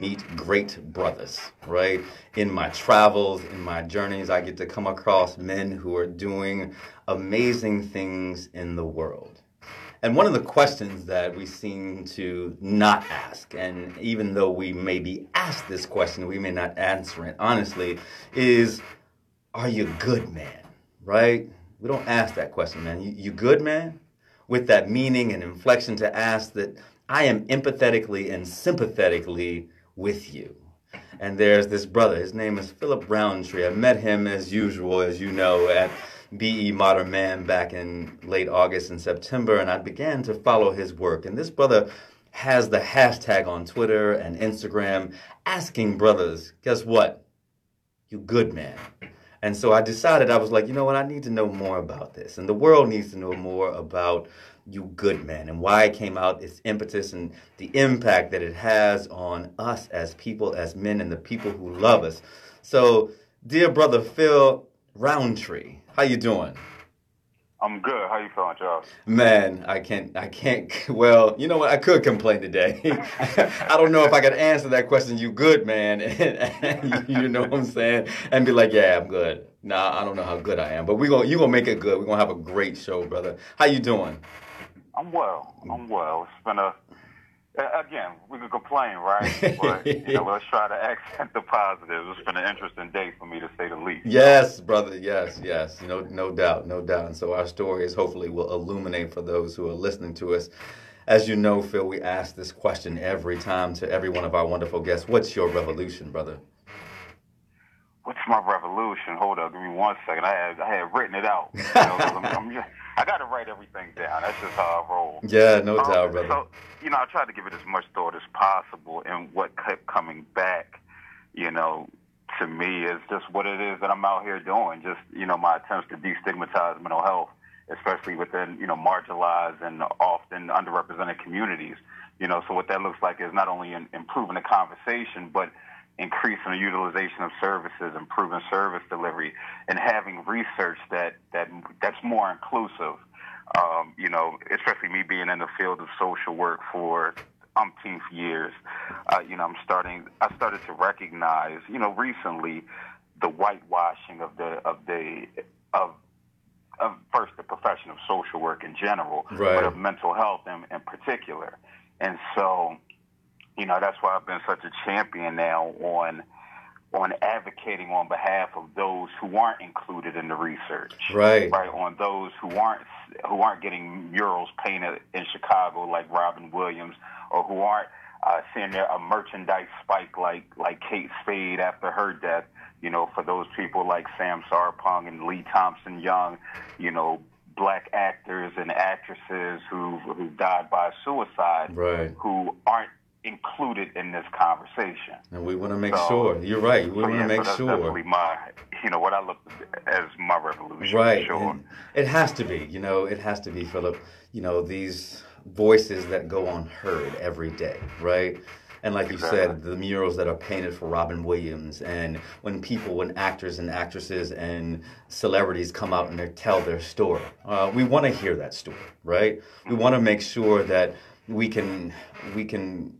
meet great brothers, right? In my travels, in my journeys, I get to come across men who are doing amazing things in the world. And one of the questions that we seem to not ask, and even though we may be asked this question, we may not answer it honestly, is Are you good, man? Right? We don't ask that question, man. You, you good, man? With that meaning and inflection to ask that I am empathetically and sympathetically with you. And there's this brother. His name is Philip Roundtree. I met him as usual, as you know, at BE Modern Man back in late August and September, and I began to follow his work. And this brother has the hashtag on Twitter and Instagram asking brothers, guess what? You good man. And so I decided, I was like, you know what, I need to know more about this. And the world needs to know more about you good man and why it came out, its impetus and the impact that it has on us as people, as men, and the people who love us. So, dear brother Phil Roundtree, how you doing? I'm good. How you feeling, Charles? Man, I can't. I can't. Well, you know what? I could complain today. I don't know if I could answer that question. You good, man? you know what I'm saying? And be like, yeah, I'm good. Nah, I don't know how good I am, but we gonna you gonna make it good. We're gonna have a great show, brother. How you doing? I'm well. I'm well. It's been a again, we can complain, right? But you know, let's try to accent the positive. It's been an interesting day for me to say the least. Yes, brother. Yes, yes. No, no doubt, no doubt. And so our stories hopefully will illuminate for those who are listening to us. As you know, Phil, we ask this question every time to every one of our wonderful guests. What's your revolution, brother? What's my revolution? Hold up, give me one second. I had I had written it out. You know, I'm, I'm just, I got to write everything down. That's just how I roll. Yeah, no um, doubt, brother. So, you know, I tried to give it as much thought as possible, and what kept coming back, you know, to me is just what it is that I'm out here doing. Just you know, my attempts to destigmatize mental health, especially within you know marginalized and often underrepresented communities. You know, so what that looks like is not only in improving the conversation, but increasing the utilization of services, improving service delivery, and having research that that that's more inclusive. Um, you know, especially me being in the field of social work for umpteenth years. Uh, you know, I'm starting. I started to recognize, you know, recently, the whitewashing of the of the of of first the profession of social work in general, right. but of mental health in, in particular. And so, you know, that's why I've been such a champion now on on advocating on behalf of those who aren't included in the research. Right. Right. On those who aren't who aren't getting murals painted in Chicago like Robin Williams, or who aren't uh, seeing their, a merchandise spike like like Kate Spade after her death. You know, for those people like Sam Sarpong and Lee Thompson Young, you know, black actors and actresses who who died by suicide, right. who aren't included in this conversation. And we want to make so, sure. You're right. We so want yeah, to make so that's sure. Definitely my, you know, what I look as my revolution. Right. Sure. It has to be. You know, it has to be, Philip. You know, these voices that go unheard every day. Right. And like you said, the murals that are painted for Robin Williams, and when people, when actors and actresses and celebrities come out and they tell their story, uh, we want to hear that story, right? We want to make sure that we can we can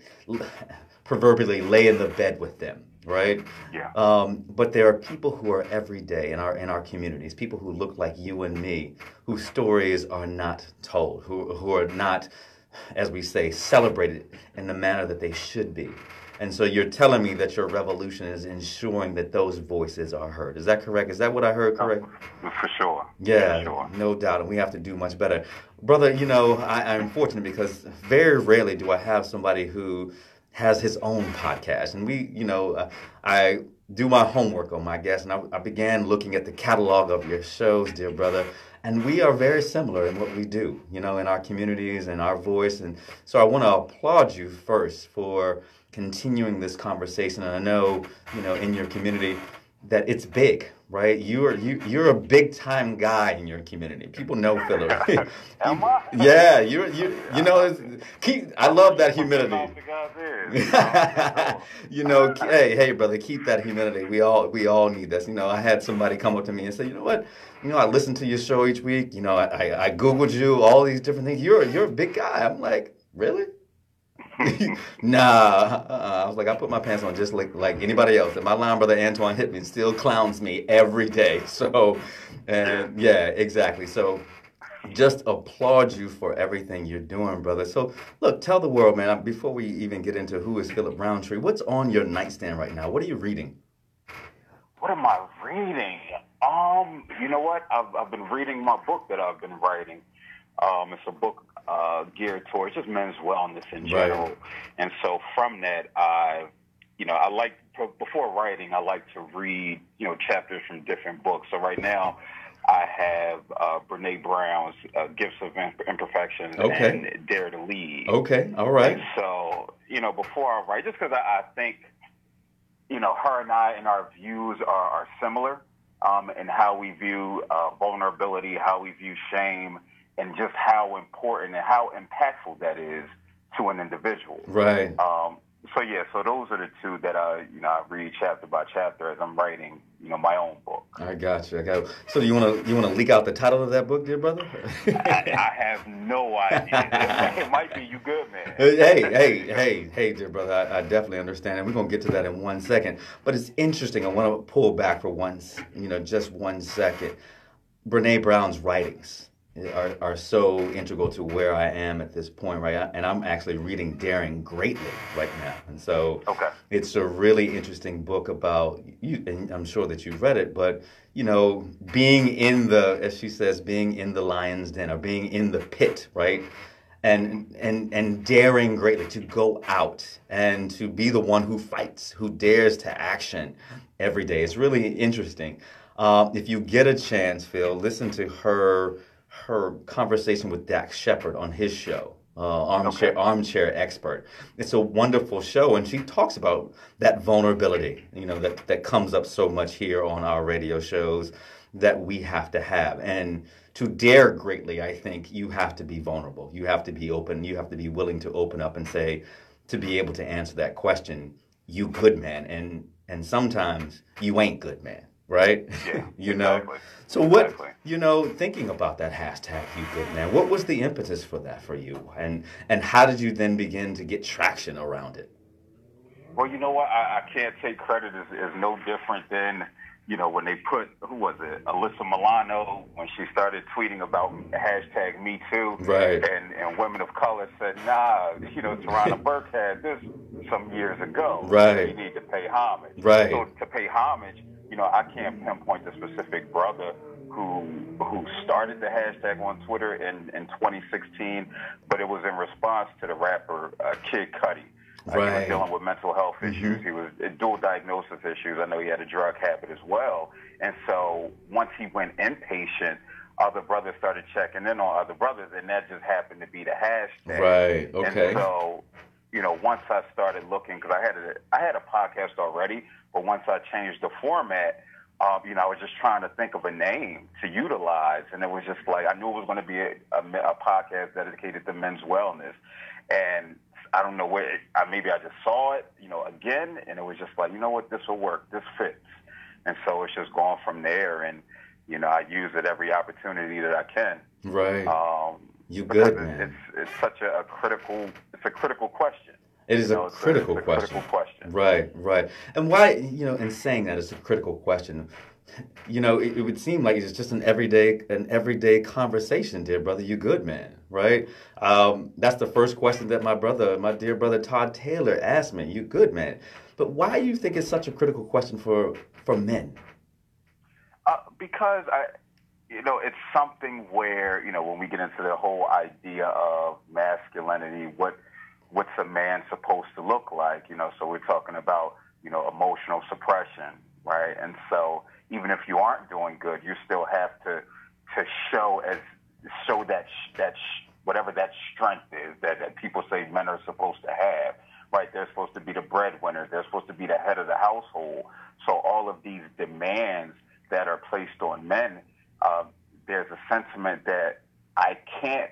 proverbially lay in the bed with them right? Yeah. Um, but there are people who are every day in our in our communities people who look like you and me whose stories are not told who who are not as we say celebrated in the manner that they should be and so you're telling me that your revolution is ensuring that those voices are heard. Is that correct? Is that what I heard correct? Oh, for sure. Yeah, for sure. no doubt. And we have to do much better. Brother, you know, I, I'm fortunate because very rarely do I have somebody who has his own podcast. And we, you know, uh, I do my homework on my guests, and I, I began looking at the catalog of your shows, dear brother and we are very similar in what we do you know in our communities and our voice and so i want to applaud you first for continuing this conversation. And I know, you know, in your community that it's big, right? You are you you're a big time guy in your community. People know Philip. Am I? Yeah, you you you know. Keep. I love that humility. you know, hey hey brother, keep that humility. We all we all need this. You know, I had somebody come up to me and say, you know what? You know, I listen to your show each week. You know, I I, I googled you, all these different things. You're you're a big guy. I'm like, really? nah, uh, I was like, I put my pants on just like like anybody else. And my line brother Antoine Hickman still clowns me every day. So, and yeah, exactly. So, just applaud you for everything you're doing, brother. So, look, tell the world, man. Before we even get into who is Philip Roundtree, what's on your nightstand right now? What are you reading? What am I reading? Um, you know what? I've I've been reading my book that I've been writing. Um, it's a book uh, geared towards just men's wellness in general. Right. And so from that, I, you know, I like before writing, I like to read, you know, chapters from different books. So right now, I have uh, Brene Brown's uh, Gifts of Imperfection okay. and Dare to Lead. Okay, all right. And so, you know, before I write, just because I, I think, you know, her and I and our views are, are similar um, in how we view uh, vulnerability, how we view shame, and just how important and how impactful that is to an individual. Right. Um, so yeah, so those are the two that I, you know, I read chapter by chapter as I'm writing, you know, my own book. I got you. I got. You. So do you want to you want to leak out the title of that book, dear brother? I, I, have no idea. it might be you good, man. hey, hey, hey, hey, dear brother. I, I, definitely understand, and we're gonna get to that in one second. But it's interesting. I want to pull back for once, you know, just one second. Brene Brown's writings are, are so integral to where I am at this point, right? And I'm actually reading Daring Greatly right now, and so okay. it's a really interesting book about you. And I'm sure that you've read it, but you know, being in the, as she says, being in the lion's den or being in the pit, right? And and and daring greatly to go out and to be the one who fights, who dares to action every day. It's really interesting. Uh, if you get a chance, Phil, listen to her her conversation with Dax Shepard on his show. Uh, armchair okay. armchair expert. It's a wonderful show, and she talks about that vulnerability. You know that that comes up so much here on our radio shows that we have to have, and to dare greatly, I think you have to be vulnerable. You have to be open. You have to be willing to open up and say, to be able to answer that question, you good man, and and sometimes you ain't good man right? Yeah, you know. Exactly. So what exactly. you know, thinking about that hashtag, you good man. What was the impetus for that for you, and and how did you then begin to get traction around it? Well, you know what, I, I can't take credit is is no different than you know when they put who was it, Alyssa Milano when she started tweeting about hashtag Me Too, right? And and women of color said, Nah, you know, Tarana Burke had this some years ago, right? You need to pay homage, right? So to pay homage you know, I can't pinpoint the specific brother who who started the hashtag on Twitter in, in 2016, but it was in response to the rapper uh, Kid Cudi. Uh, right. He was dealing with mental health mm-hmm. issues. He was uh, dual diagnosis issues. I know he had a drug habit as well. And so once he went inpatient, other brothers started checking in on other brothers, and that just happened to be the hashtag. Right. Okay. And so, you know, once I started looking, because I had a I had a podcast already, but once I changed the format, um, you know, I was just trying to think of a name to utilize, and it was just like I knew it was going to be a, a, a podcast dedicated to men's wellness, and I don't know where. I, maybe I just saw it, you know, again, and it was just like, you know what, this will work, this fits, and so it's just gone from there, and you know, I use it every opportunity that I can. Right. Um, you good, man. It's it's such a, a critical it's a critical question. It is you know, a, critical, a, a question. critical question. Right, right. And why, you know, in saying that, it's a critical question. You know, it, it, would seem like it's just an everyday, an everyday conversation, dear brother. You good, man, right? Um, that's the first question that my brother, my dear brother Todd Taylor, asked me. You good, man? But why do you think it's such a critical question for for men? Uh, because I, you know, it's something where you know when we get into the whole idea of masculinity, what what's a man supposed to look like? You know, so we're talking about, you know, emotional suppression, right? And so even if you aren't doing good, you still have to to show as show that that whatever that strength is that, that people say men are supposed to have, right? They're supposed to be the breadwinner. They're supposed to be the head of the household. So all of these demands that are placed on men, uh, there's a sentiment that I can't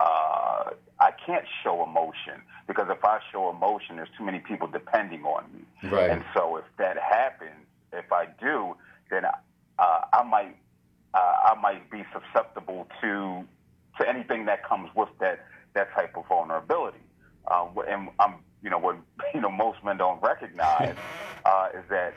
uh, I can't show emotion because if I show emotion, there's too many people depending on me. Right. And so if that happens, if I do, then uh, I might uh, I might be susceptible to to anything that comes with that that type of vulnerability. Um, and I'm you know, what you know, most men don't uh, is that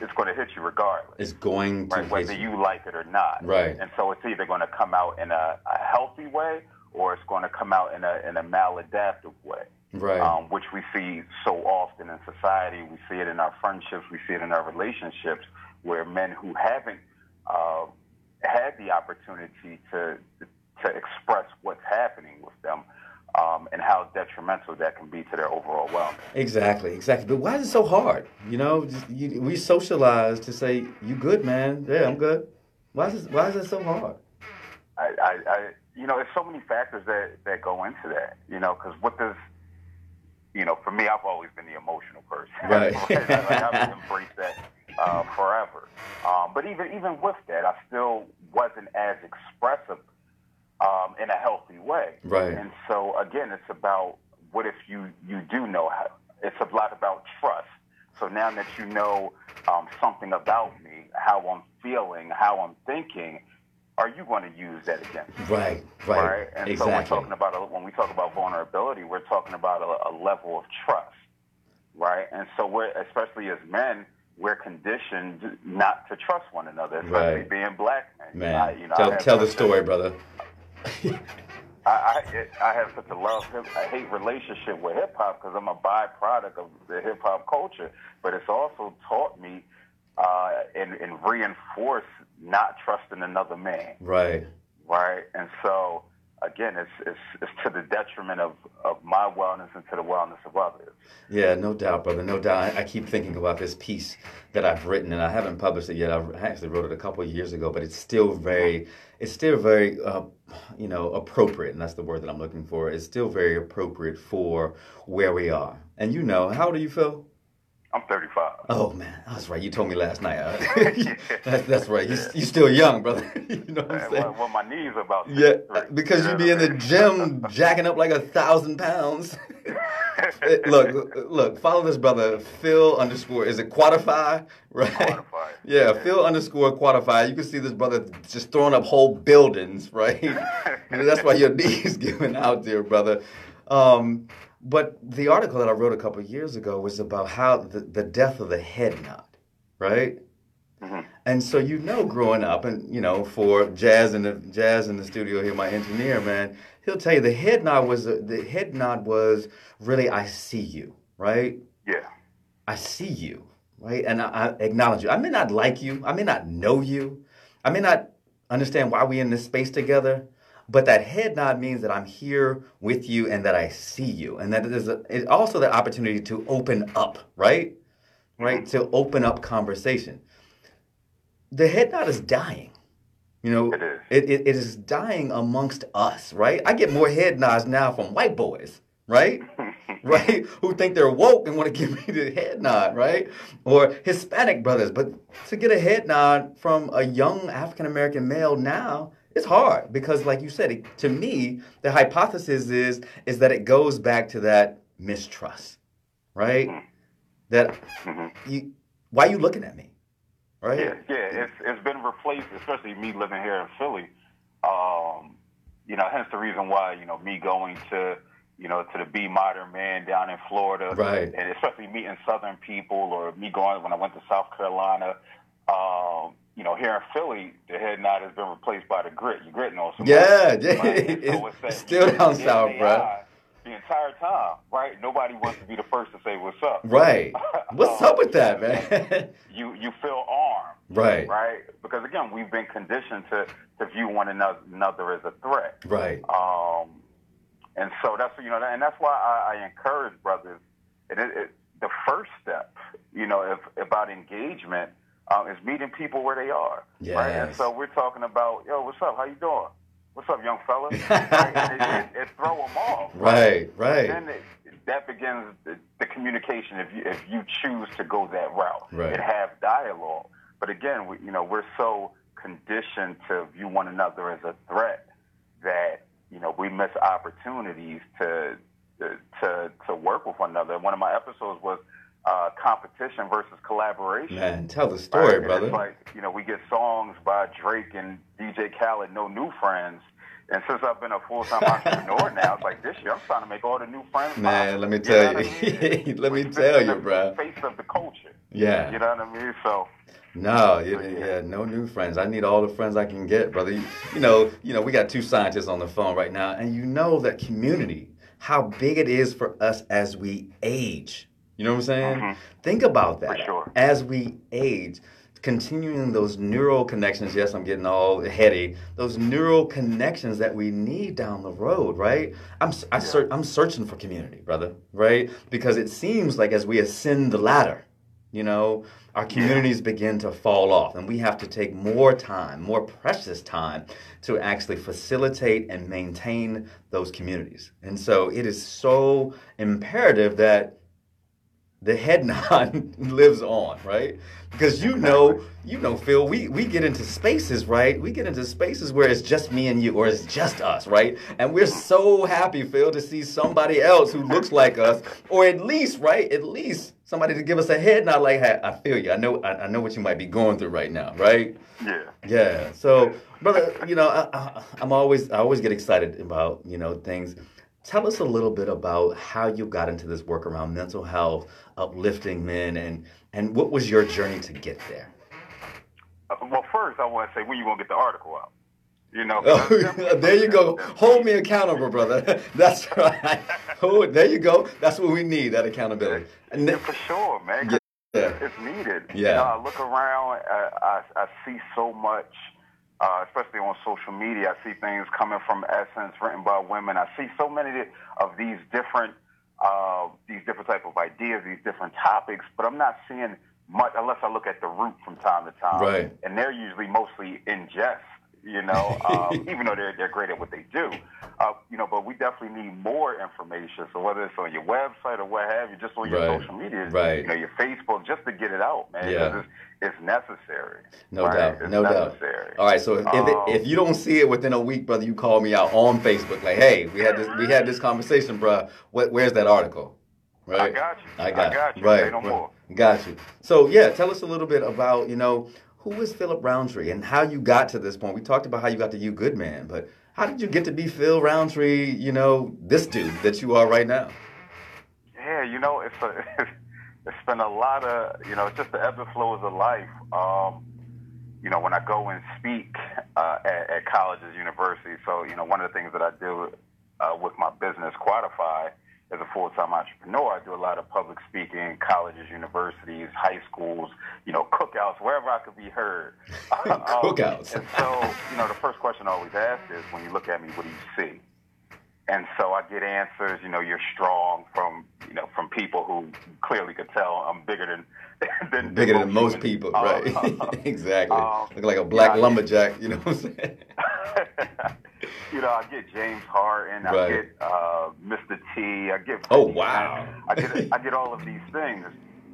it's going to hit you regardless. It's going to right, whether you like it or not. Right. And so it's either going to come out in a, a healthy way or it's going to come out in a in a maladaptive way. Right. Um, which we see so often in society. We see it in our friendships. We see it in our relationships, where men who haven't uh, had the opportunity to to express what's happening with them um, and how detrimental that can be to their overall wellness. Exactly, exactly. But why is it so hard? You know, just, you, we socialize to say, "You good, man? Yeah, I'm good." Why is it, why is it so hard? I, I, I, you know, there's so many factors that that go into that. You know, because what does you know, for me, I've always been the emotional person. Right. like, I've embraced that uh, forever. Um, but even even with that, I still wasn't as expressive um, in a healthy way. Right. And so again, it's about what if you you do know how. It's a lot about trust. So now that you know um, something about me, how I'm feeling, how I'm thinking, are you going to use that against me? Right, right, And exactly. so we're talking about a, when we talk about vulnerability, we're talking about a, a level of trust, right? And so we're especially as men, we're conditioned not to trust one another, especially Right. being black men. Man, I, you know, tell, tell the story, brother. I, I, I have such a love I hate relationship with hip hop because I'm a byproduct of the hip hop culture. But it's also taught me uh, and, and reinforced not trusting another man, Right. right? And so again, it's it's, it's to the detriment of, of my wellness and to the wellness of others. Yeah, no doubt, brother. No doubt. I, I keep thinking about this piece that I've written, and I haven't published it yet. I actually wrote it a couple of years ago, but it's still very, it's still very, uh, you know, appropriate, and that's the word that I'm looking for. It's still very appropriate for where we are. And you know, how do you, Phil? I'm 35. Oh man, that's right. You told me last night. That's, that's right. You you still young, brother. you know what I'm saying? well, well, my knees are about Yeah, 63, because you'd be in the gym jacking up like a thousand pounds. Look, look, follow this brother, Phil underscore, is it Quantify? Right? Quantify. Yeah, Phil underscore Quantify. You can see this brother just throwing up whole buildings, right? That's why your knees giving out dear brother. Um, but the article that I wrote a couple years ago was about how the, the death of the head nod, right? Mhm. And so you know, growing up, and you know, for Jazz in the Jazz in the studio here, my engineer man, he'll tell you the head nod was the head nod was really I see you, right? Yeah. I see you, right? And I, I acknowledge you. I may not like you, I may not know you, I may not understand why we're in this space together, but that head nod means that I'm here with you and that I see you, and that it is a, it's also the opportunity to open up, right? Right? To open up conversation. The head nod is dying. You know, It is. It, it, it is dying amongst us, right? I get more head nods now from white boys, right? right? Who think they're woke and want to give me the head nod, right? Or Hispanic brothers. But to get a head nod from a young African American male now, it's hard because, like you said, it, to me, the hypothesis is is that it goes back to that mistrust, right? That Mhm. you, why are you looking at me, right? Yeah, yeah, it's it's been replaced, especially me living here in Philly. Um, you know, hence the reason why you know me going to you know to the Be Modern Man down in Florida, Right. and especially meeting Southern people, or me going when I went to South Carolina. Um, you know, here in Philly, the head nod has been replaced by the grit. You gritting on somebody. Yeah, yeah. So it's it's still down south, bro. The entire time, right? Nobody wants to be the first to say what's up. Right. What's up with that, man? You you feel armed right. right? Because again, we've been conditioned to, to view one another, another as a threat. Right. Um, and so that's you know, and that's why I, I encourage brothers. It, it, it, the first step, you know, if, about engagement um, is meeting people where they are. Right. And so we're talking about, yo, what's up? How you doing? What's up, young fella? right? And it, it, it throw them off. Right. Right. Then it, that begins the, the communication if you if you choose to go that route Right. and have dialogue. But again, we, you know, we're so conditioned to view one another as a threat that you know we miss opportunities to to to work with one another. One of my episodes was uh, competition versus collaboration. Man, tell the story, And brother. It's like you know, we get songs by Drake and DJ Khaled, "No New Friends," And since I've been a full time entrepreneur now, it's like this year I'm trying to make all the new friends. Man, let me tell you, you know let me tell you, bro. Face of the culture. Yeah. You know what I mean? So. No, yeah, yeah, no new friends. I need all the friends I can get, brother. You, you know, you know, we got two scientists on the phone right now, and you know that community, how big it is for us as we age. You know what I'm saying? Mm-hmm. Think about that. Sure. As we age, continuing those neural connections. Yes, I'm getting all heady. Those neural connections that we need down the road, right? I'm I ser- I'm searching for community, brother, right? Because it seems like as we ascend the ladder, you know, our communities begin to fall off, and we have to take more time, more precious time, to actually facilitate and maintain those communities. And so it is so imperative that the head nod lives on, right? Because you know, you know, Phil, we, we get into spaces, right? We get into spaces where it's just me and you, or it's just us, right? And we're so happy, Phil, to see somebody else who looks like us, or at least, right? At least somebody to give us a head nod, like, hey, I feel you. I know, I, I know what you might be going through right now, right? Yeah. Yeah. So, brother, you know, I, I, I'm always, I always get excited about, you know, things. Tell us a little bit about how you got into this work around mental health, uplifting men, and and what was your journey to get there? Uh, well, first I want to say when you gonna get the article out. You know. Oh, there you go. Hold me accountable, brother. That's right. Oh, there you go. That's what we need. That accountability. Yeah, for sure, man. Yeah. It's needed. Yeah. You know, I look around. I, I, I see so much uh, especially on social media. I see things coming from Essence, written by women. I see so many of these different uh, these different type of ideas, these different topics, but I'm not seeing much unless I look at the root from time to time. Right. And they're usually mostly in jest you know, um, even though they're they're great at what they do, uh, you know. But we definitely need more information. So whether it's on your website or what have you, just on your right. social media, right. you know, your Facebook, just to get it out, man. Yeah. It's, it's necessary. No right? doubt. It's no necessary. doubt. All right. So if um, if, if you don't see it within a week, brother, you call me out on Facebook. Like, hey, we had this we had this conversation, bro. What, where's that article? Right. I got you. I got, I got you. Right. no right. Got you. So yeah, tell us a little bit about you know who is Philip Roundtree and how you got to this point? We talked about how you got to you good man, but how did you get to be Phil Roundtree, you know, this dude that you are right now? Yeah, you know, it's a it's been a lot of, you know, it's just the ebb and flows of life. Um, you know, when I go and speak uh, at, at colleges, universities, so, you know, one of the things that I do uh, with my business, Quantify, as a full-time entrepreneur, I do a lot of public speaking, colleges, universities, high schools, you know, cookouts, wherever I could be heard. um, cookouts. and so, you know, the first question I always ask is, when you look at me, what do you see? And so I get answers, you know, you're strong from, you know, from people who clearly could tell I'm bigger than, than bigger than, than most people, right? Uh, exactly. um, Look like a black yeah, lumberjack, you know what I'm saying? you know, I get James Harden, I get uh, Mr. T, I get. Oh, wow. Cent. I get I get all of these things,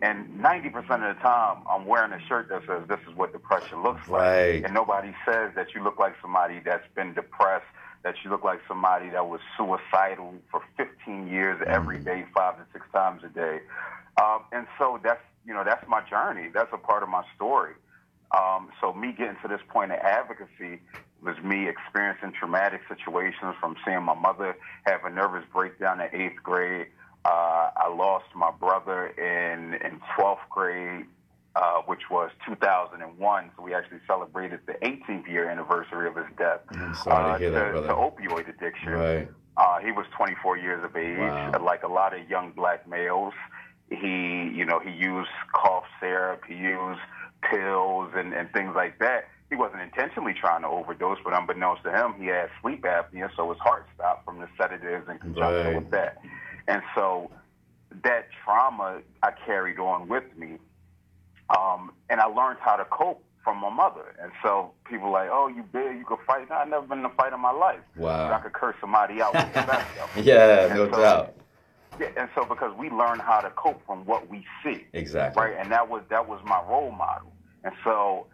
and ninety percent of the time, I'm wearing a shirt that says "This is what depression looks like," Right. and nobody says that you look like somebody that's been depressed, that you look like somebody that was suicidal for 15 years Mm-hmm. every day, five to six times a day, um, and so that's you know that's my journey. That's a part of my story. Um, so me getting to this point of advocacy was me experiencing traumatic situations from seeing my mother have a nervous breakdown in eighth grade. Uh, I lost my brother in in 12th grade, uh, which was 2001. So we actually celebrated the 18th year anniversary of his death. Uh, to that, to opioid addiction. Right. Uh, he was 24 years of age. Wow. Like a lot of young black males, he, you know, he used cough syrup, he used pills and, and things like that. He wasn't intentionally trying to overdose, but unbeknownst to him, he had sleep apnea, so his heart stopped from the sedatives in conjunction Right. with that. And so that trauma I carried on with me, um, and I learned how to cope from my mother. And so people like, oh, you big, you could fight. No, I've never been in a fight in my life. Wow. But I could curse somebody out with the best of them. Yeah, And no so- doubt. Yeah, and so because we learn how to cope from what we see, Exactly. right? And that was that was my role model. And so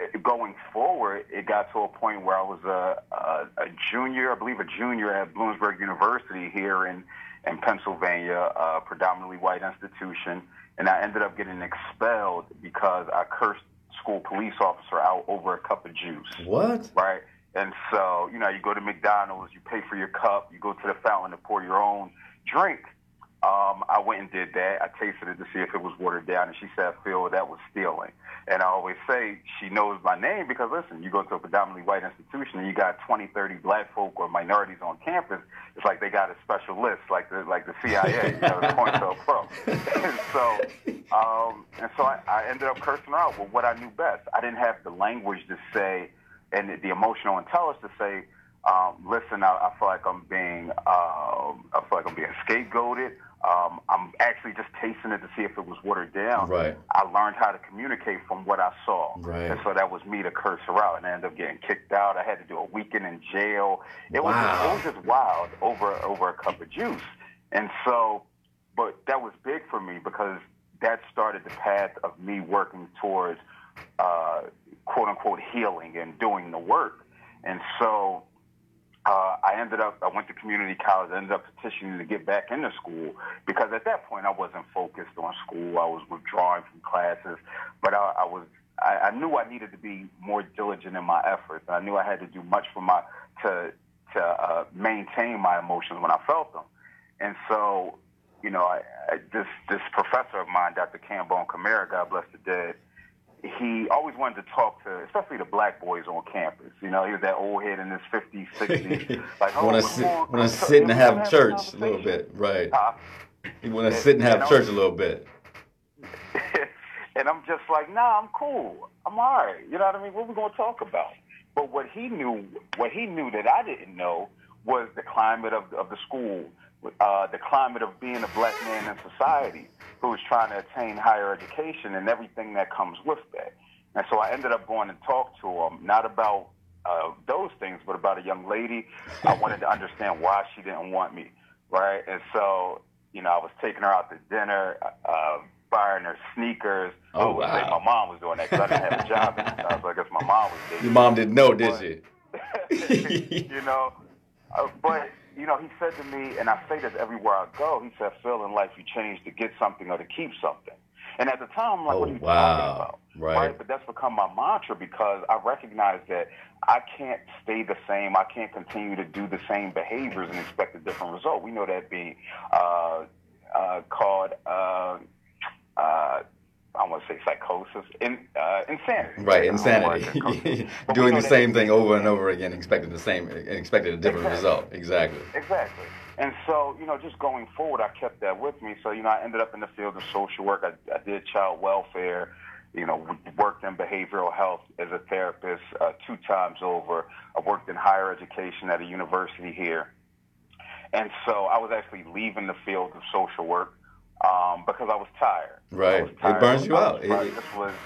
eh, going forward, it got to a point where I was a, a, a junior, I believe a junior at Bloomsburg University here in in Pennsylvania, a predominantly white institution, and I ended up getting expelled because I cursed school police officer out over a cup of juice What? right? And so, you know, you go to McDonald's, you pay for your cup, you go to the fountain to pour your own drink. Um, I went and did that. I tasted it to see if it was watered down, and she said, Phil, that was stealing. And I always say she knows my name because, listen, you go to a predominantly white institution and you got 20, 30 black folk or minorities on campus. It's like they got a special list, like the like the CIA, you know, the COINTELPRO. and so, um, and so I, I ended up cursing her out with what I knew best. I didn't have the language to say and the emotional intelligence to say, um, listen, I, I feel like I'm being, um, I feel like I'm being scapegoated. Um, I'm actually just tasting it to see if it was watered down. Right. I learned how to communicate from what I saw. Right. And so that was me to curse her out, and I ended up getting kicked out. I had to do a weekend in jail. It Wow. was just, it was just wild over over a cup of juice. And so, but that was big for me because that started the path of me working towards uh, quote unquote healing and doing the work. And so uh, I ended up, I went to community college, I ended up petitioning to get back into school because at that point I wasn't focused on school. I was withdrawing from classes, but I, I was, I, I knew I needed to be more diligent in my efforts. I knew I had to do much for my, to, to uh, maintain my emotions when I felt them. And so, you know, I, I, this, this professor of mine, Dr. Cambone Camara, God bless the dead, he always wanted to talk to, especially the black boys on campus. You know, he was that old head in his 50s, 60s. Like, oh, want to sit, on, want come to to- sit and have church a little bit, right? You want to sit and have know- church a little bit. and I'm just like, nah, I'm cool. I'm all right. You know what I mean? What we gonna talk about? But what he knew, what he knew that I didn't know, was the climate of of the school, uh, the climate of being a black man in society who was trying to attain higher education and everything that comes with that. And so I ended up going and talked to him, not about uh, those things, but about a young lady. I wanted to understand why she didn't want me, right? And so, you know, I was taking her out to dinner, uh, buying her sneakers. Oh, I wow. my mom was doing that because I didn't have a job at the time, so I guess my mom was dating Your mom didn't know, did she? you know, uh, but you know, he said to me, and I say this everywhere I go. He said, "Phil, in life, you change to get something or to keep something." And at the time, I'm like, Oh, "What are you wow. talking about?" Right. But that's become my mantra because I recognize that I can't stay the same. I can't continue to do the same behaviors and expect a different result. We know that being uh, uh, called. Uh, uh, I want to say psychosis, in, uh, insanity. Right, I don't know why I insanity. said psychosis. But we Doing the same thing over and over again, expecting the same, and expecting a different Exactly. result. Exactly. Exactly. And so, you know, just going forward, I kept that with me. So, you know, I ended up in the field of social work. I, I did child welfare, you know, worked in behavioral health as a therapist uh, two times over. I worked in higher education at a university here. And so I was actually leaving the field of social work um, because I was tired. Right. was It burns you out. It- this was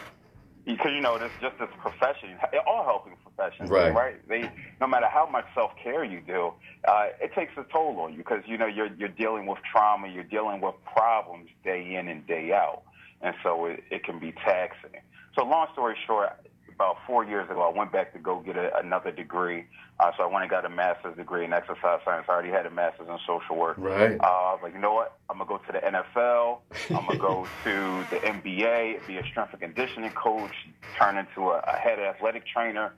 because you know this just this profession, all helping professions, Right. right? They no matter how much self care you do, uh, it takes a toll on you because you know you're you're dealing with trauma, you're dealing with problems day in and day out, and so it, it can be taxing. So long story short, about four years ago, I went back to go get a, another degree. Uh, so I went and got a master's degree in exercise science. I already had a master's in social work. Right. Uh, I was like, you know what? I'm gonna go to the NFL. I'm gonna go to the NBA, be a strength and conditioning coach, turn into a, a head athletic trainer,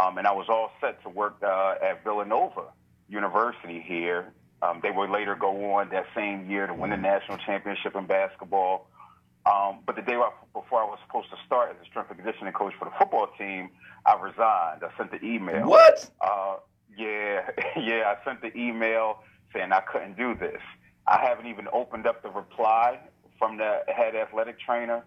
um, and I was all set to work uh, at Villanova University here. Um, they would later go on that same year to win the national championship in basketball. Um, but the day before I was supposed to start as a strength and conditioning coach for the football team, I resigned. I sent the email. What? Uh, yeah, yeah. I sent the email saying I couldn't do this. I haven't even opened up the reply from the head athletic trainer.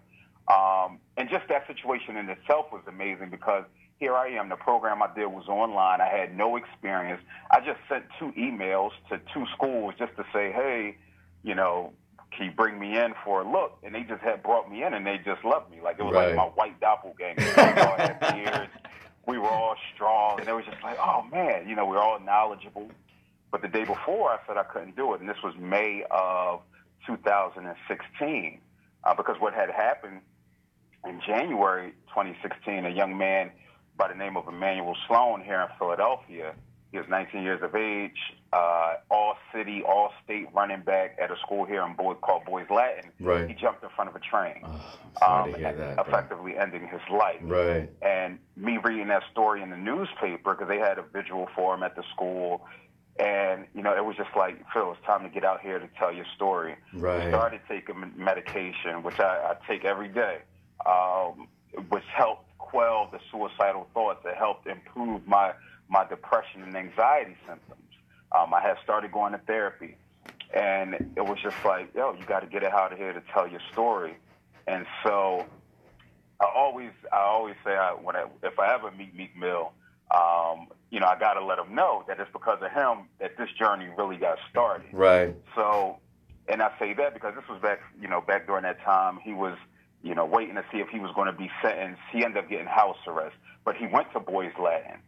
Um, and just that situation in itself was amazing because here I am. The program I did was online. I had no experience. I just sent two emails to two schools just to say, hey, you know, can you bring me in for a look? And they just had brought me in and they just loved me. Like it was Right. like my white doppelganger. We all had beards. We were all strong. And it was just like, oh man, you know, we are all knowledgeable. But the day before, I said I couldn't do it. And this was May of 2016. Uh, because what had happened in January 2016, a young man by the name of Emmanuel Sloan here in Philadelphia, He was 19 years of age, uh, all city, all state running back at a school here in Boy, called Boys Latin. Right. He jumped in front of a train, Oh, um, that. bro. effectively ending his life. Right. And me reading that story in the newspaper because they had a visual for him at the school. And, you know, it was just like, Phil, it's time to get out here to tell your story. Right. Started taking medication, which I, I take every day, um, which helped quell the suicidal thoughts. It helped improve my, my depression and anxiety symptoms. Um, I had started going to therapy. And it was just like, yo, you got to get it out of here to tell your story. And so I always, I always say, I, when I, if I ever meet Meek Mill, um, you know, I got to let him know that it's because of him that this journey really got started. Right. So, and I say that because this was back, you know, back during that time, he was, you know, waiting to see if he was going to be sentenced. He ended up getting house arrest, but he went to Boys Latin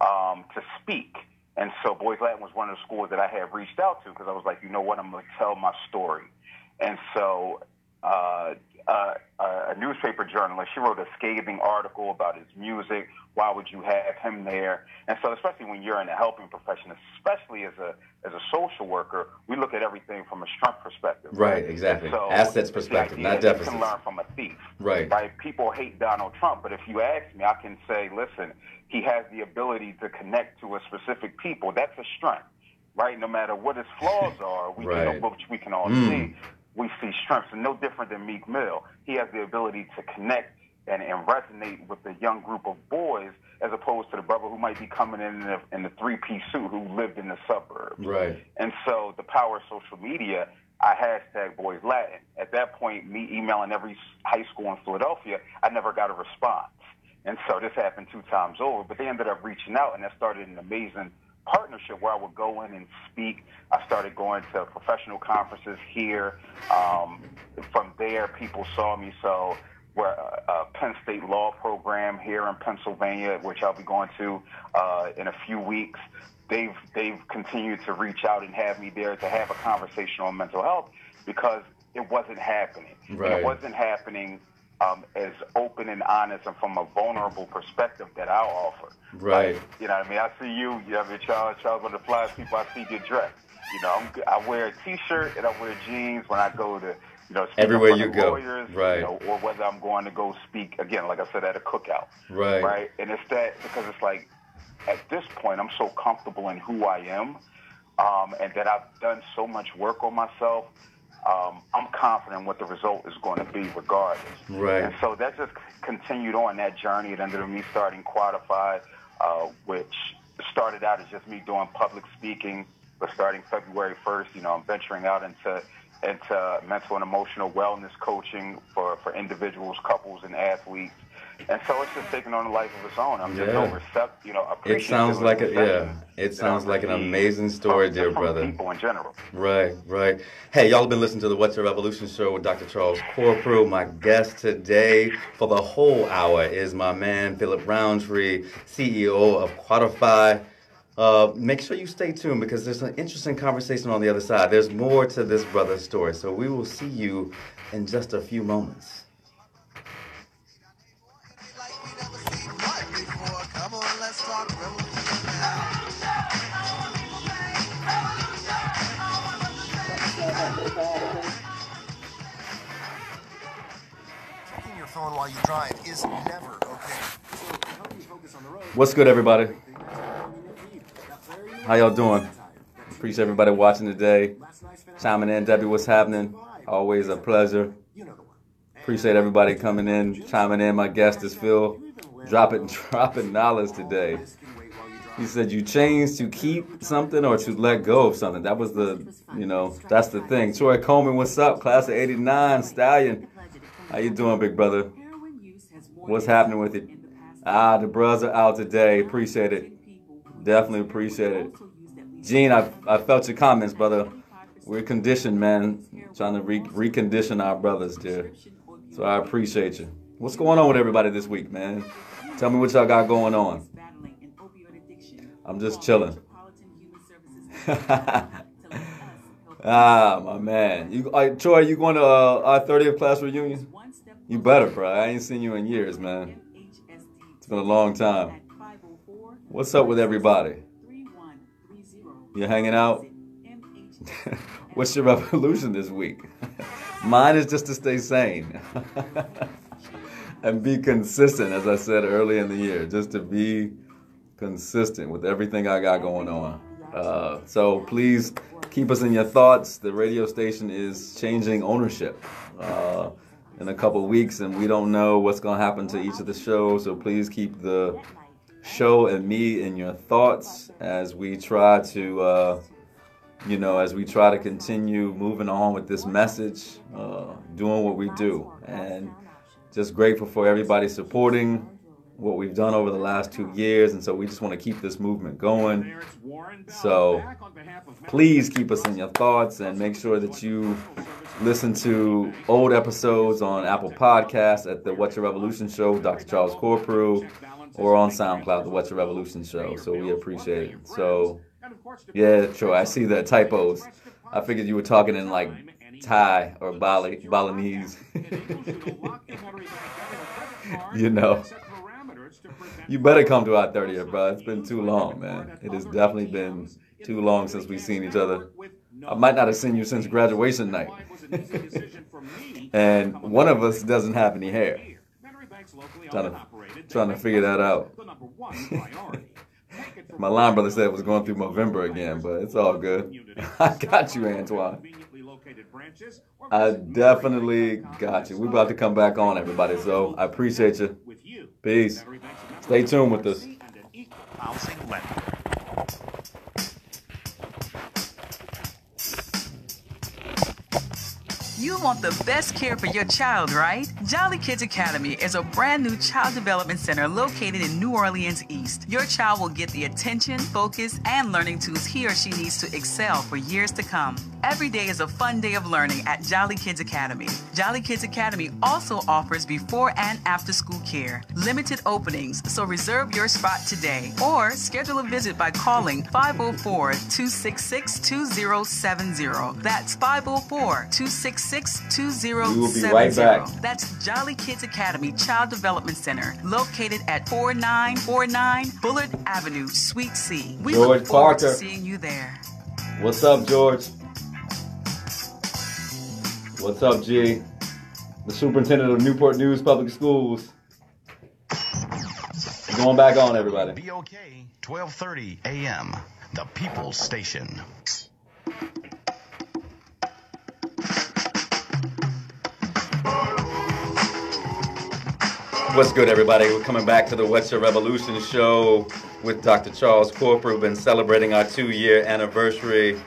um, to speak. And so Boys Latin was one of the schools that I had reached out to because I was like, you know what, I'm going to tell my story. And so uh, uh, a newspaper journalist, she wrote a scathing article about his music. Why would you have him there? And so, especially when you're in the helping profession, especially as a as a social worker, we look at everything from a strength perspective. Right, exactly. So, Assets perspective, not deficits. You can learn from a thief. Right. Right. People hate Donald Trump, but if you ask me, I can say, listen, he has the ability to connect to a specific people. That's a strength. Right. No matter what his flaws are, we Right. can, which we can all Mm. see we see strengths, and no different than Meek Mill. He has the ability to connect and, and resonate with the young group of boys, as opposed to the brother who might be coming in in the, in the three-piece suit who lived in the suburbs. Right. And so the power of social media, I hashtag Boys Latin. At that point, me emailing every high school in Philadelphia, I never got a response. And so this happened two times over, but they ended up reaching out, and that started an amazing partnership where I would go in and speak. I started going to professional conferences here. Um, from there, people saw me. So we're a, a Penn State law program here in Pennsylvania, which I'll be going to uh, in a few weeks. They've they've continued to reach out and have me there to have a conversation on mental health because it wasn't happening. Right. it wasn't happening um, as open and honest and from a vulnerable perspective that I'll offer. Right. Like, you know what I mean? I see you, you have your Charles, Charles one of the flyest people I see get dressed. You know, I'm, I wear a T-shirt and I wear jeans when I go to, you know, speak Everywhere you go. lawyers, Right. You know, or whether I'm going to go speak, again, like I said, at a cookout. Right. Right? And it's that, because it's like, at this point, I'm so comfortable in who I am um, and that I've done so much work on myself. Um, I'm confident what the result is going to be regardless. Right. And so that just continued on that journey. It ended up me starting Quadify, uh, which started out as just me doing public speaking. But starting February 1st, you know, I'm venturing out into into mental and emotional wellness coaching for, for individuals, couples, and athletes. And so it's just taking on a life of its own. I'm just Yeah. over you know, It sounds like a yeah. It sounds like an amazing story, dear brother. People in general. Right, right. Hey, y'all have been listening to the What's Your Revolution show with Dr. Charles Corprew. My guest today for the whole hour is my man Philip Roundtree, CEO of Quadify. Uh, make sure you stay tuned because there's an interesting conversation on the other side. There's more to this brother's story. So we will see you in just a few moments. Phone while you drive is never okay. What's good, everybody? How y'all doing? Appreciate everybody watching today. Chiming in, Debbie, what's happening? Always a pleasure. Appreciate everybody coming in, chiming in. My guest is Phil, dropping dropping knowledge today. He said you change to keep something or to let go of something. That was the, you know, that's the thing. Troy Coleman, what's up? Class of '89, Stallion. How you doing, big brother? What's happening with it? Ah, the bros are out today. Appreciate it. Definitely appreciate it. Gene, I, I felt your comments, brother. We're conditioned, man. Trying to re- recondition our brothers, dear. So I appreciate you. What's going on with everybody this week, man? Tell me what y'all got going on. I'm just chilling. ah, my man. You, uh, Troy, you going to uh, our 30th class reunion? You better, bro. I ain't seen you in years, man. It's been a long time. What's up with everybody? You're hanging out? What's your revolution this week? Mine is just to stay sane and be consistent, as I said early in the year, just to be consistent with everything I got going on. Uh, so please keep us in your thoughts. The radio station is changing ownership uh, in a couple weeks, and we don't know what's going to happen to each of the shows. So please keep the show and me in your thoughts as we try to. Uh, you know, as we try to continue moving on with this message, uh, doing what we do. And just grateful for everybody supporting what we've done over the last two years. And so we just want to keep this movement going. So please keep us in your thoughts and make sure that you listen to old episodes on Apple Podcasts at the What's Your Revolution Show with Dr. Charles Corprew or on SoundCloud, the What's Your Revolution Show. So we appreciate it. So yeah, true. I see the typos. I figured you were talking in like Thai or Bali, Balinese. you know. You better come to our 30th, bro. It's been too long, man. It has definitely been too long since we've seen each other. I might not have seen you since graduation night. and one of us doesn't have any hair. Trying to, trying to figure that out. My line brother said it was going through November again, but it's all good. I got you, Antoine. I definitely got you. We're about to come back on, everybody, so I appreciate you. Peace. Stay tuned with us. You want the best care for your child, right? Jolly Kids Academy is a brand new child development center located in New Orleans East. Your child will get the attention, focus, and learning tools he or she needs to excel for years to come. Every day is a fun day of learning at Jolly Kids Academy. Jolly Kids Academy also offers before and after school care. Limited openings, so reserve your spot today or schedule a visit by calling 504 266 2070. That's 504 266 2070. We will be right back. That's Jolly Kids Academy Child Development Center, located at 4949 Bullard Avenue, Suite C. We George look forward Parker. to seeing you there. What's up, George? What's up, G? The superintendent of Newport News Public Schools. Going back on, everybody. BOK 1230 AM, the People's Station. What's good, everybody? We're coming back to the What's Your Revolution show with Dr. Charles Corprew. We've been celebrating our two year anniversary,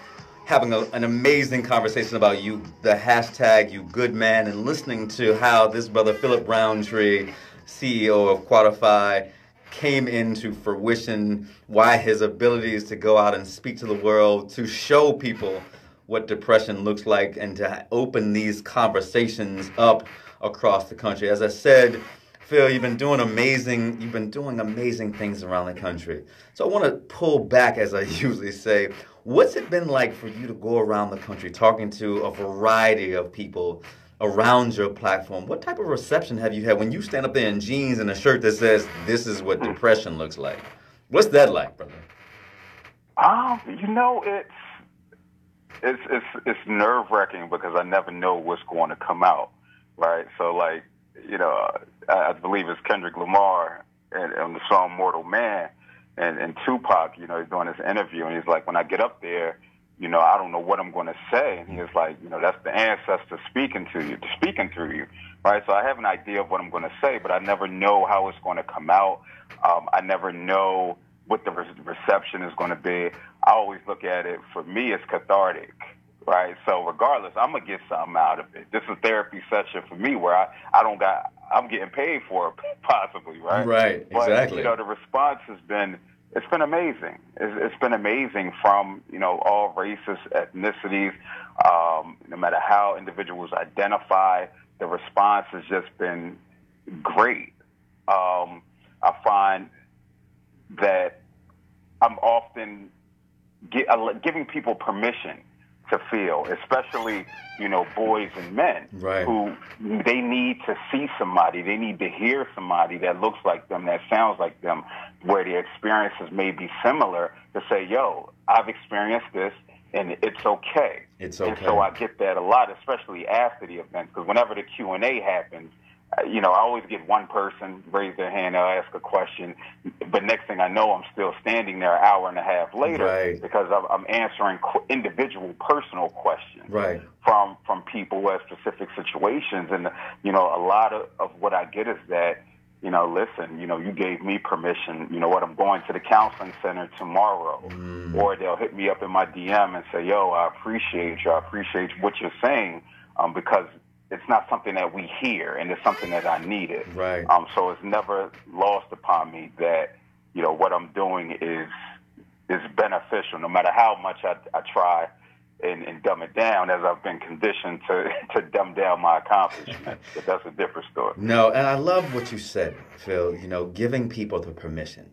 having a, an amazing conversation about you, the hashtag you good man, and listening to how this brother Philip Roundtree, CEO of Quadefy, came into fruition, why his abilities to go out and speak to the world, to show people what depression looks like, and to open these conversations up across the country. As I said, Phil, you've been doing amazing. You've been doing amazing things around the country. So I want to pull back, as I usually say. What's it been like for you to go around the country talking to a variety of people around your platform? What type of reception have you had when you stand up there in jeans and a shirt that says "This is what depression looks like"? What's that like, brother? Um, you know, it's it's it's it's nerve wracking because I never know what's going to come out, right? So like, you know, I, believe it's Kendrick Lamar and on the song "Mortal Man," and and Tupac, you know, he's doing this interview and he's like, when I get up there, you know, I don't know what I'm going to say, and he's like, you know, that's the ancestor speaking to you, speaking through you, right? So I have an idea of what I'm going to say, but I never know how it's going to come out. Um, I never know what the re- reception is going to be. I always look at it for me it's cathartic, right? So regardless, I'm gonna get something out of it. This is a therapy session for me where I I don't got I'm getting paid for it possibly, right? Right, But, exactly. You know, the response has been it's been amazing. It's, it's been amazing from you know all races, ethnicities, um, no matter how individuals identify. The response has just been great. Um, I find that I'm often gi- uh, giving people permission to feel, especially you know boys and men Right. who they need to see somebody, they need to hear somebody that looks like them, that sounds like them, where the experiences may be similar. To say, "Yo, I've experienced this, and it's okay." It's And okay. so I get that a lot, especially after the event, because whenever the Q and A happens, you know, I always get one person raise their hand, they'll ask a question, but next thing I know, I'm still standing there an hour and a half later Right. because I'm, I'm answering qu- individual, personal questions Right. from from people who have specific situations, and you know, a lot of, of what I get is that. You know, listen, you know, you gave me permission. You know what? I'm going to the counseling center tomorrow. Or they'll hit me up in my DM and say, yo, I appreciate you. I appreciate what you're saying um, because it's not something that we hear and it's something that I needed. Right. Um, so it's never lost upon me that, you know, what I'm doing is is beneficial no matter how much I, I try and, and dumb it down as I've been conditioned to, to dumb down my accomplishments. but that's a different story. No, and I love what you said, Phil. You know, giving people the permission.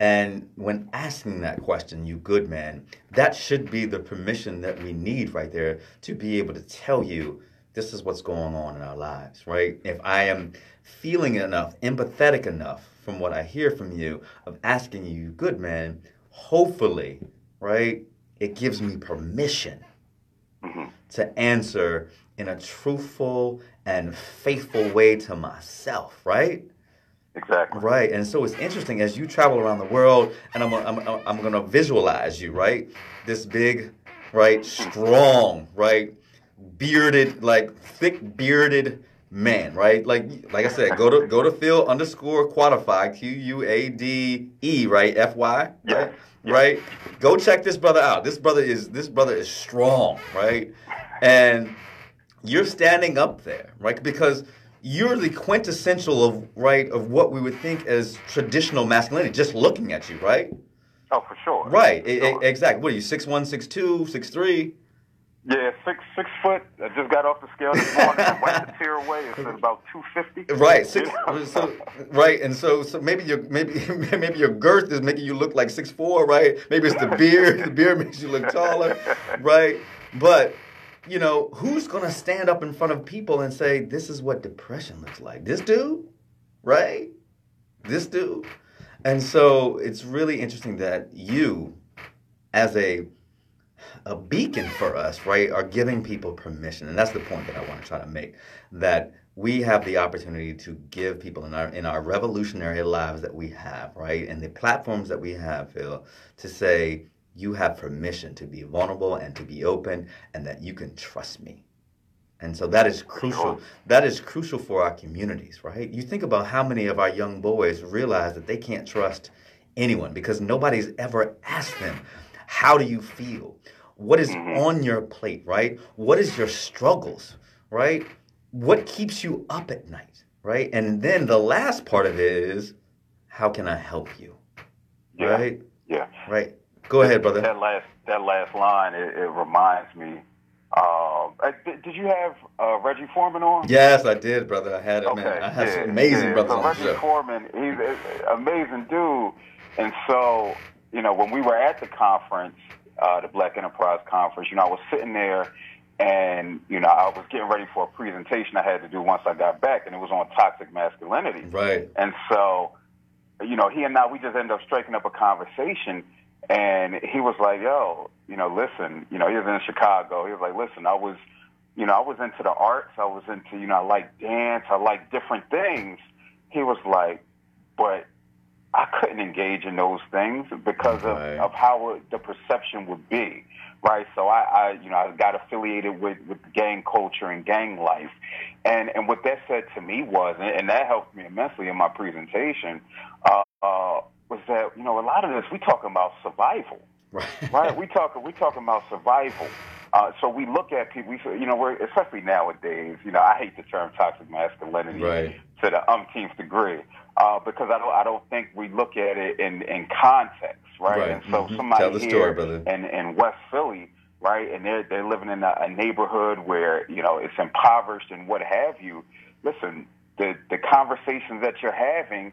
And when asking that question, you good man, that should be the permission that we need right there to be able to tell you this is what's going on in our lives, right? If I am feeling enough, empathetic enough from what I hear from you of asking you, good man, hopefully, right, it gives me permission mm-hmm. to answer in a truthful and faithful way to myself, right? Exactly. Right. And so it's interesting as you travel around the world, and I'm, I'm, I'm going to visualize you, right? This big, right, mm-hmm. strong, right, bearded, like thick bearded man, right? Like, like I said, go to go to Phil underscore quadefy Q U A D E, right? F Y, Yeah. right? Right. Go check this brother out. This brother is this brother is strong, right? And you're standing up there, right? Because you're the quintessential of right of what we would think as traditional masculinity. Just looking at you, right? Oh, for sure. Right. E- Sure. exactly. What are you? Six one, six two, six three. Yeah, six six foot. I just got off the scale this morning. I wiped the tear away. It's about two fifty. Right. Six. So, right. And so, so maybe your maybe maybe your girth is making you look like six four, right? Maybe it's the beard. the beard makes you look taller, right? But you know, who's gonna stand up in front of people and say, "This is what depression looks like"? This dude, right? This dude. And so it's really interesting that you, as a a beacon for us, right, are giving people permission. And that's the point that I want to try to make. That we have the opportunity to give people in our in our revolutionary lives that we have, right, and the platforms that we have, Phil, to say, you have permission to be vulnerable and to be open and that you can trust me. And so that is crucial. That is crucial for our communities, right? You think about how many of our young boys realize that they can't trust anyone because nobody's ever asked them, how do you feel? What is on your plate, right? What is your struggles, right? What keeps you up at night, right? And then the last part of it is, how can I help you? Yeah. Right? Yeah. Right. Go ahead, brother. That last that last line it, it reminds me. Um, uh, did, you have uh, Reggie Foreman on? Yes, I did, brother. I had him. Okay. man. I had yeah, some amazing yeah. brothers so on the Reggie show. Foreman, he's an amazing dude. And so, you know, when we were at the conference, uh, the Black Enterprise Conference, you know, I was sitting there and, you know, I was getting ready for a presentation I had to do once I got back, and it was on toxic masculinity. Right. And so, you know, he and I, we just ended up striking up a conversation. And he was like, yo, you know, listen, you know, he was in Chicago. He was like, listen, I was, you know, I was into the arts. I was into, you know, I like dance. I like different things. He was like, but I couldn't engage in those things because of, of how the perception would be, right? So I, I, you know, I got affiliated with, with gang culture and gang life, and and what that said to me was, and, and that helped me immensely in my presentation, uh, uh, was that you know a lot of this we talking about survival Right. right? We talking we talking about survival. Uh, so we look at people. we, you know, we're, especially nowadays. You know, I hate the term toxic masculinity Right. To the umpteenth degree uh, because I don't I don't think we look at it in in context, right? Right. And so Mhm. somebody Tell the here story, brother. in in West Philly, right, and they're they're living in a, a neighborhood where you know it's impoverished and what have you. Listen, the the conversations that you're having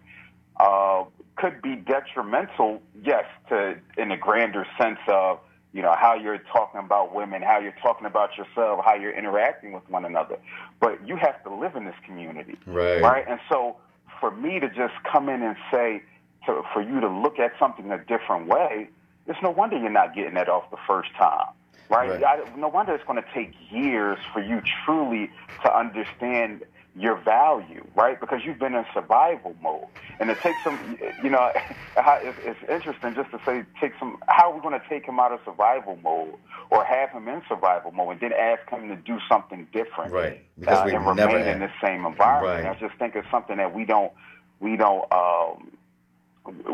uh, could be detrimental, yes, to in a grander sense of you know, how you're talking about women, how you're talking about yourself, how you're interacting with one another. But you have to live in this community. Right. Right. And so for me to just come in and say, to, for you to look at something a different way, it's no wonder you're not getting that off the first time. Right. Right. I, no wonder it's going to take years for you truly to understand your value, right? Because you've been in survival mode, and it takes some, you know, it's, interesting just to say, take some. How are we going to take him out of survival mode, or have him in survival mode, and then ask him to do something different, Right, because uh, and never remain in had- the same environment? Right. I just think it's something that we don't, we don't, um,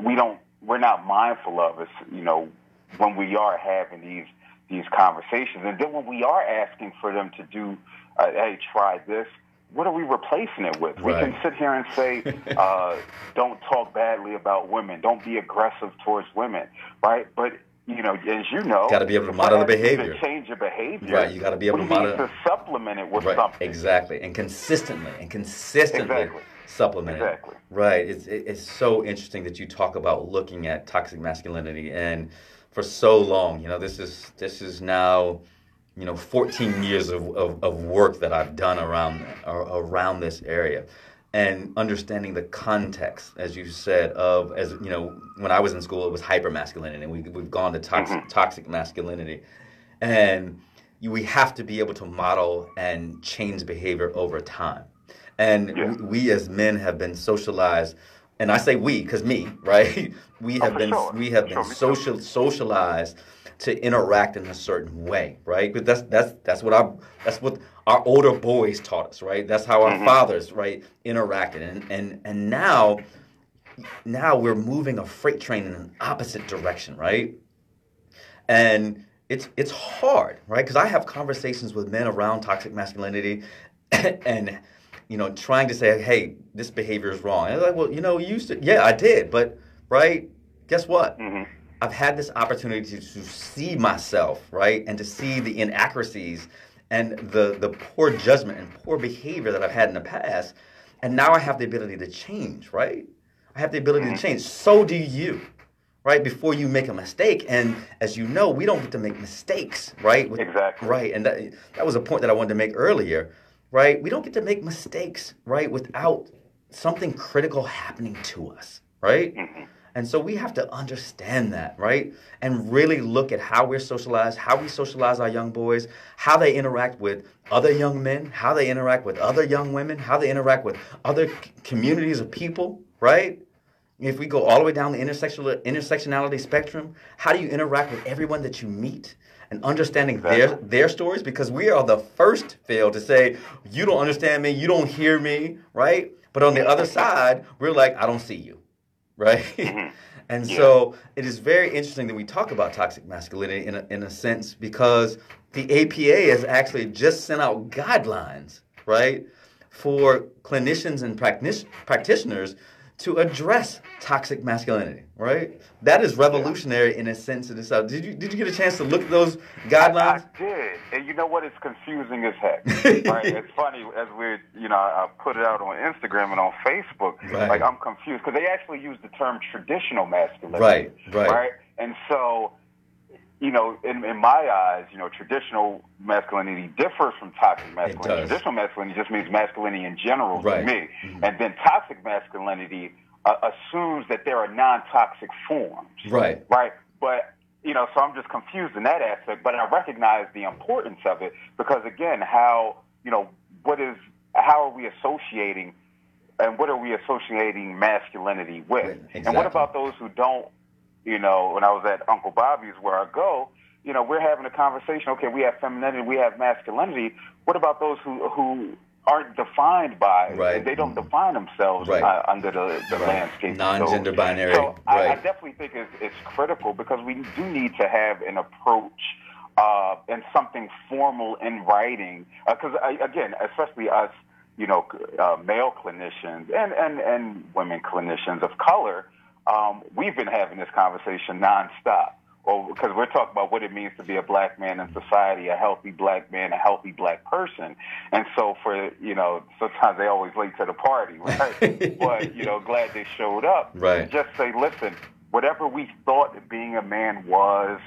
we don't, we're not mindful of. It's you know, when we are having these these conversations, and then when we are asking for them to do, uh, hey, try this what are we replacing it with? We can sit here and say, uh, don't talk badly about women, don't be aggressive towards women, right? But you know, as you know, Gotta be able to model the behavior. To change your behavior, Right, you gotta be able we to model- need to supplement it with Right, something. exactly, and consistently, and consistently Exactly. supplement it. Exactly. Right. It's it's so interesting that you talk about looking at toxic masculinity, and for so long, you know, this is this is now, you know, 14 years of, of, of work that I've done around around this area, and understanding the context, as you said, of as you know, when I was in school, it was hyper masculinity, and we we've gone to toxic mm-hmm. toxic masculinity, and you, we have to be able to model and change behavior over time. And Yeah. we, we as men have been socialized, and I say we because me, right? We oh, have for been sure. we have been sure, too. social socialized to interact in a certain way, right? But that's that's that's what our that's what our older boys taught us, right? That's how our Mm-hmm. fathers, right, interacted, and and and now now we're moving a freight train in an opposite direction, right? and it's it's hard, right? Because I have conversations with men around toxic masculinity, and you know, trying to say, hey, this behavior is wrong. And they're like, well, you know, you used to, yeah, I did, but right, guess what? Mhm. I've had this opportunity to, to see myself, right, and to see the inaccuracies and the the poor judgment and poor behavior that I've had in the past, and now I have the ability to change, right? I have the ability to mm-hmm. change. So do you right? Before you make a mistake. And as you know, we don't get to make mistakes, right? Exactly. Right. And that, that was a point that I wanted to make earlier, right? We don't get to make mistakes, right? Without something critical happening to us, right? Mm-hmm. And so we have to understand that, right? And really look at how we're socialized, how we socialize our young boys, how they interact with other young men, how they interact with other young women, how they interact with other communities of people, right? If we go all the way down the intersectional intersectionality spectrum, how do you interact with everyone that you meet and understanding their their stories? Because we are the first fail to say, you don't understand me, you don't hear me, right? But on the other side, we're like, I don't see you, right? Mm-hmm. and so it is very interesting that we talk about toxic masculinity in a, in a sense because the APA has actually just sent out guidelines, right, for clinicians and practice, practitioners to address toxic masculinity, right? That is revolutionary in a sense in itself. Did you did you get a chance to look at those guidelines? I did, and you know what? It's confusing as heck. right? It's funny as we, you know, I put it out on Instagram and on Facebook. Right. Like I'm confused because they actually use the term traditional masculinity. Right, right. Right. And so, you know, in, in my eyes, you know, traditional masculinity differs from toxic masculinity. Traditional masculinity just means masculinity in general Right. to me, mm-hmm. and then toxic masculinity uh, assumes that there are non-toxic forms Right. right? But you know, so I'm just confused in that aspect. But I recognize the importance of it because again, how you know what is how are we associating and what are we associating masculinity with? With, And what about those who don't? You know, when I was at Uncle Bobby's where I go, you know, we're having a conversation. Okay, we have femininity, we have masculinity. What about those who who aren't defined by? Right. They don't define themselves Right. uh, under the, the Right. landscape. Non-gender those. binary, So I, I definitely think it's, it's critical because we do need to have an approach uh, and something formal in writing. Because again, especially us, you know, uh, male clinicians and, and, and women clinicians of color, um, we've been having this conversation nonstop. Or because we're talking about what it means to be a black man in society, a healthy black man, a healthy black person, and so for you know, sometimes they always late to the party, right? but you know, glad they showed up. Right. Just say, listen, whatever we thought that being a man was,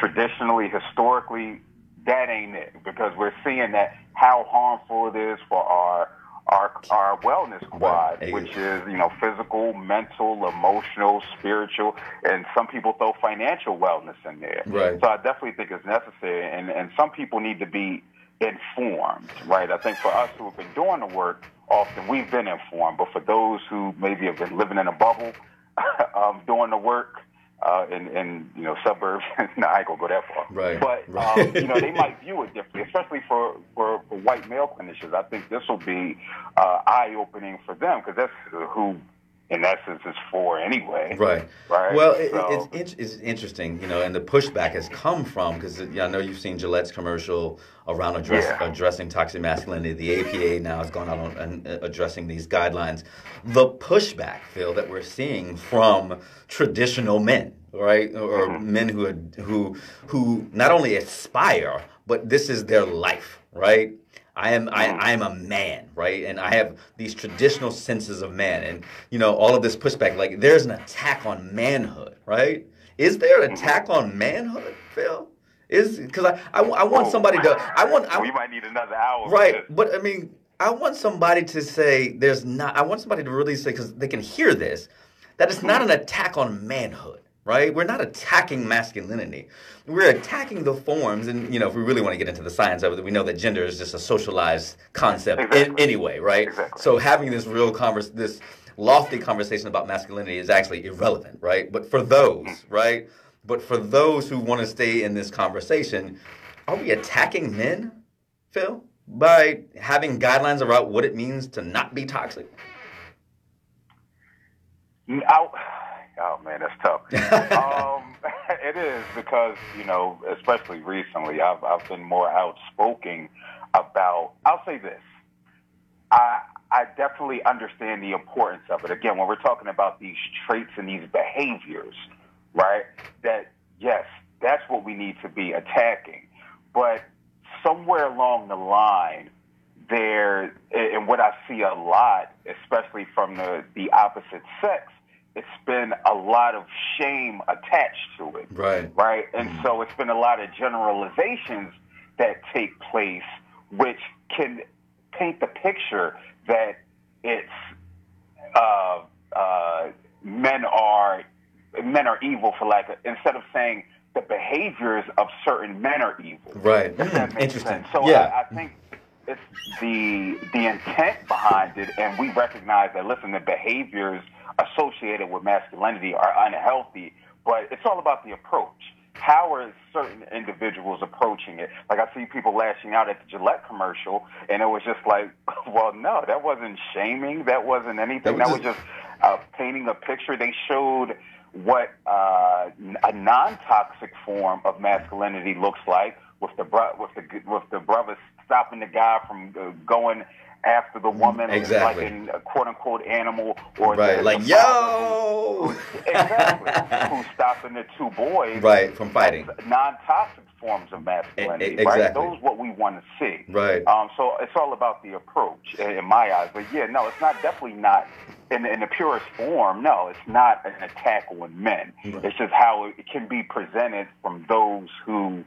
traditionally, historically, that ain't it because we're seeing that how harmful it is for our our our wellness squad, Right. which is you know physical, mental, emotional, spiritual, and some people throw financial wellness in there. Right. So I definitely think it's necessary, and and some people need to be informed, right? I think for us who have been doing the work, often we've been informed, but for those who maybe have been living in a bubble, um, doing the work. Uh, in, in you know suburbs, no, I ain't gonna go that far. Right, But right. um, you know they might view it differently, especially for, for, for white male clinicians. I think this will be uh, eye opening for them because that's who, in essence, is for anyway. Right. Right. Well, it, So- it's, it's it's interesting, you know, and the pushback has come from because you know, I know you've seen Gillette's commercial around address, Yeah. addressing toxic masculinity. The APA now has gone out on and uh, addressing these guidelines. The pushback, Phil, that we're seeing from traditional men, right, or Mm-hmm. men who who who not only aspire, but this is their life, right? I am I, I am a man, right? And I have these traditional senses of man, and you know all of this pushback. Like there's an attack on manhood, right? Is there an mm-hmm. attack on manhood, Phil? Is because I, I I want oh, somebody to I want I, we might need another hour. Right, but I mean, I want somebody to say there's not. I want somebody to really say because they can hear this that it's not mm-hmm. an attack on manhood. Right, we're not attacking masculinity. We're attacking the forms, and you know, if we really want to get into the science of it, we know that gender is just a socialized concept in, Exactly. anyway, right? Exactly. So having this real converse, this lofty conversation about masculinity is actually irrelevant, right? But for those, right? But for those who want to stay in this conversation, are we attacking men, Phil, by having guidelines about what it means to not be toxic? Out. Oh man, that's tough. um, it is because you know, especially recently, I've I've been more outspoken about. I'll say this. I I definitely understand the importance of it. Again, when we're talking about these traits and these behaviors, right? That yes, that's what we need to be attacking. But somewhere along the line, there and what I see a lot, especially from the the opposite sex, it's been a lot of shame attached to it Right. right? And so it's been a lot of generalizations that take place, which can paint the picture that it's uh, uh, men are men are evil for lack of instead of saying the behaviors of certain men are evil. Right. Mm, makes interesting. sense. So Yeah. I, I think it's the the intent behind it, and we recognize that. Listen, the behaviors associated with masculinity are unhealthy, but it's all about the approach. How are certain individuals approaching it? Like I see people lashing out at the Gillette commercial, and it was just like, well, no, that wasn't shaming. That wasn't anything. That That was was just uh, painting a picture. They showed what uh, a non-toxic form of masculinity looks like, with the bro- with the with the brother stopping the guy from uh, going after the woman, Exactly. like in a quote unquote animal, or Right. the, Like, the yo! who- exactly, who's stopping the two boys, Right, from fighting. Non-toxic forms of masculinity, E- e- right? exactly. Those what we want to see, Right. Um, so it's all about the approach, in, in my eyes. But yeah, no, it's not definitely not in, in the purest form. No, it's not an attack on men. It's just how it can be presented from those who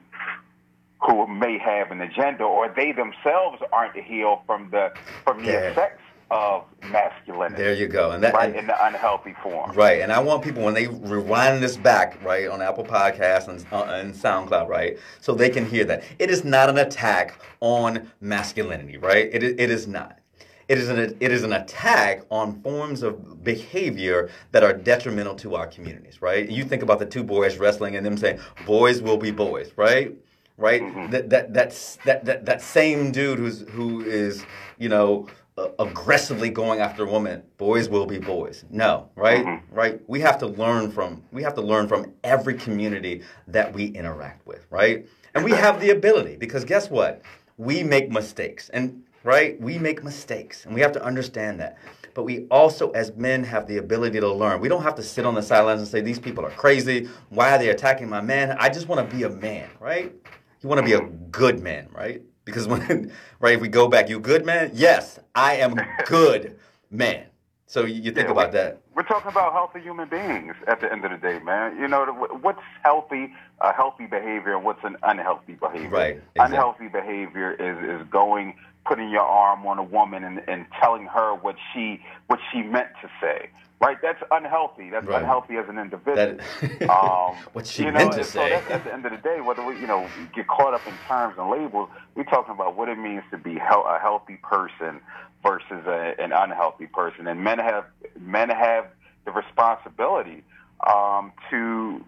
who may have an agenda, or they themselves aren't healed from the from the Yeah. effects of masculinity. There you go. And that right and- in the unhealthy form. Right, and I want people when they rewind this back, right, on Apple Podcasts and, uh, and SoundCloud, right, so they can hear that it is not an attack on masculinity, right? It is, it is not. It is an it is an attack on forms of behavior that are detrimental to our communities, right? You think about the two boys wrestling and them saying, "Boys will be boys," right? Right? That that that's that, that that same dude who's who is you know uh, aggressively going after women. boys will be boys. No right? Right? We have to learn from we have to learn from every community that we interact with right? And we have the ability because guess what? We make mistakes. And right? We make mistakes and we have to understand that. But we also as men have the ability to learn. We don't have to sit on the sidelines and say these people are crazy. Why are they attacking my man? I just want to be a man right you want to be a good man, right? Because when, right, if we go back, you good man? Yes, I am good man. So you, think Yeah, about we- that. We're talking about healthy human beings at the end of the day, man. You know, what's healthy, a healthy behavior, and what's an unhealthy behavior. Right, exactly. Unhealthy behavior is is going, putting your arm on a woman and, and telling her what she what she meant to say. Right, that's unhealthy. That's Right. unhealthy as an individual. That- um, What she you know, meant to and so say. at the end of the day, whether we, you know, get caught up in terms and labels, we're talking about what it means to be hel- a healthy person versus a, an unhealthy person. And men have men have the responsibility um, to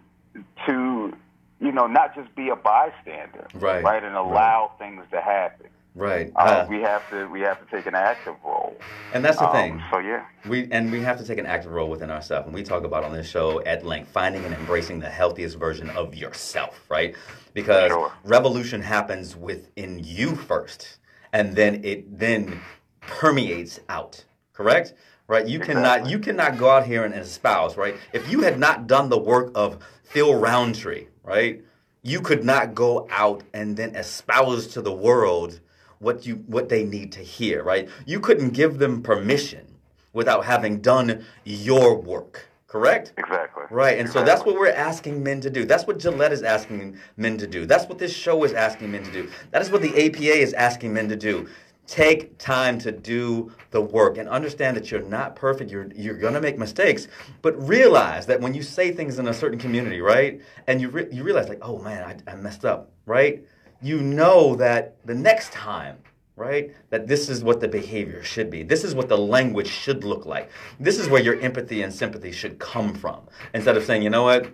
to you know not just be a bystander, Right, right, and allow things to happen. Right. Uh, Uh, we have to we have to take an active role. and that's the Um, thing. So yeah. We and we have to take an active role within ourselves, and we talk about on this show at length finding and embracing the healthiest version of yourself, right? Because Sure. revolution happens within you first, and then it then permeates out. Correct? Right? You cannot you cannot go out here and espouse, right? If you had not done the work of Phil Roundtree, right? You could not go out and then espouse to the world what you what they need to hear, right? You couldn't give them permission without having done your work, correct? Exactly. Right, and so that's what we're asking men to do. That's what Gillette is asking men to do. That's what this show is asking men to do. That is what the APA is asking men to do. Take time to do the work and understand that you're not perfect. You're you're gonna make mistakes, but realize that when you say things in a certain community, right, and you re- you realize like, oh man, I, I messed up, right? You know that the next time right? That this is what the behavior should be. This is what the language should look like. This is where your empathy and sympathy should come from. Instead of saying, you know what,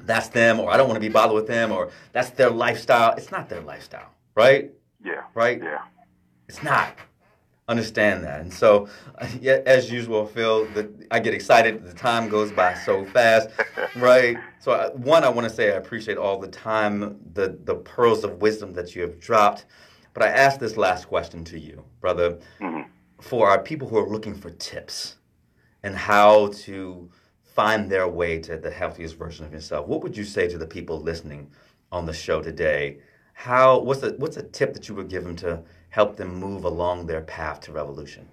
that's them, or I don't want to be bothered with them, or that's their lifestyle. It's not their lifestyle, right? Yeah. Right? Yeah. It's not. Understand that. And so, yeah, as usual, Phil, the, I get excited. The time goes by so fast, right? So, uh, one, I want to say I appreciate all the time, the, the pearls of wisdom that you have dropped. But I ask this last question to you, brother, for our people who are looking for tips and how to find their way to the healthiest version of yourself. What would you say to the people listening on the show today? How what's a what's a tip that you would give them to help them move along their path to revolution?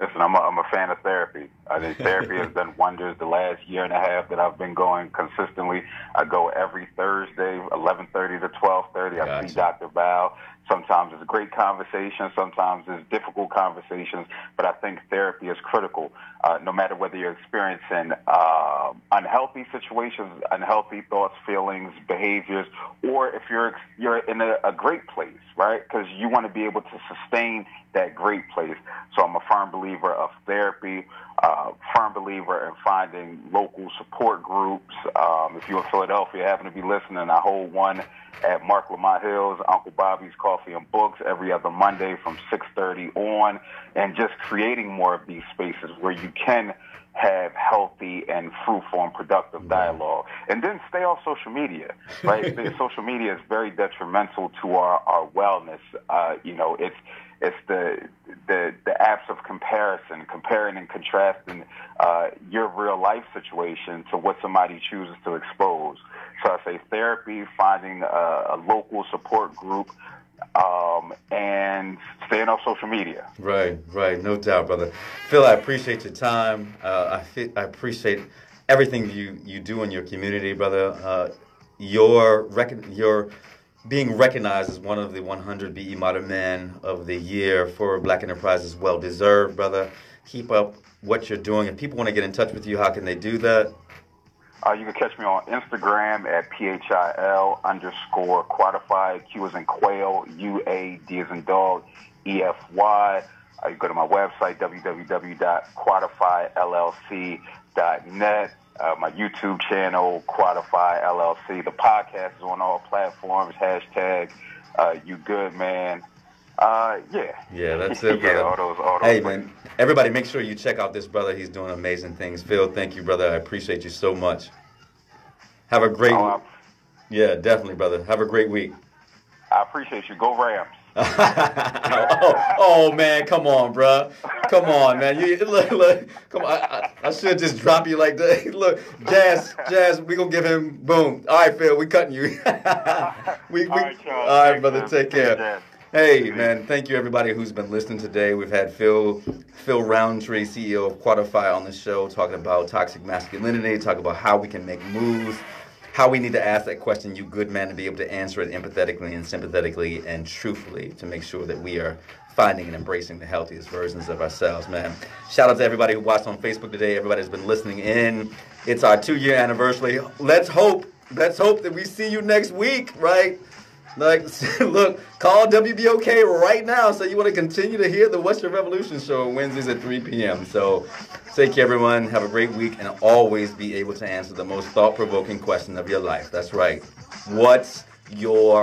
Listen, I'm a, I'm a fan of therapy. I think therapy has done wonders the last year and a half that I've been going consistently. I go every Thursday, 11:30 to 12:30. I see Dr. Val. Sometimes it's great conversation. Sometimes it's difficult conversations. But I think therapy is critical. Uh, no matter whether you're experiencing uh, unhealthy situations, unhealthy thoughts, feelings, behaviors, or if you're you're in a, a great place, right? Because you want to be able to sustain that great place. So I'm a firm believer of therapy. Uh, firm believer in finding local support groups. Um, if you're in Philadelphia, happen to be listening, I hold one at Marc Lamont Hill's, Uncle Bobby's Coffee and Books every other Monday from 6:30 on, and just creating more of these spaces where you can have healthy and fruitful and productive dialogue. And then stay off social media, right? Social media is very detrimental to our, our wellness. Uh, you know, it's it's the the the apps of comparison, comparing and contrasting uh, your real life situation to what somebody chooses to expose. So I say therapy, finding a, a local support group, um, and staying off social media. Right, right, no doubt, brother. Phil, I appreciate your time. Uh, I, I appreciate everything you, you do in your community, brother. Uh, your rec- your being recognized as one of the 100 BE Modern Men of the Year for Black Enterprise is well deserved, brother. Keep up what you're doing. If people want to get in touch with you, how can they do that? Uh, you can catch me on Instagram at phil underscore quadefy. Q is in quail, U A D is in dog, E F Y. Uh, you go to my website www.quadefyllc.net. Uh, my YouTube channel, Quadefy LLC. The podcast is on all platforms. Hashtag uh, you good man. Uh, yeah. Yeah, that's it, yeah, all those, all those hey, places. man, everybody, make sure you check out this brother. He's doing amazing things. Phil, thank you, brother. I appreciate you so much. Have a great, Oh, yeah, definitely, brother. Have a great week. I appreciate you. Go Rams. oh, oh, man, come on, bro. Come on, man. You look, look. Come on. I, I, I should just drop you like that. Look, Jazz, Jazz. We gonna give him boom. All right, Phil. We cutting you. we, we, All right, all right, Thanks, brother. man. Take care. Hey man, thank you everybody who's been listening today. We've had Phil Phil Roundtree, CEO of Quadefy, on the show talking about toxic masculinity, talking about how we can make moves, how we need to ask that question, you good man, to be able to answer it empathetically and sympathetically and truthfully to make sure that we are finding and embracing the healthiest versions of ourselves, man. Shout out to everybody who watched on Facebook today, everybody who's been listening in. It's our two year anniversary. Let's hope, let's hope that we see you next week, right? Like, look, call WBOK right now. So you want to continue to hear the What's Your Revolution show Wednesdays at 3 p.m. So take care, everyone. Have a great week and always be able to answer the most thought provoking question of your life. That's right. What's your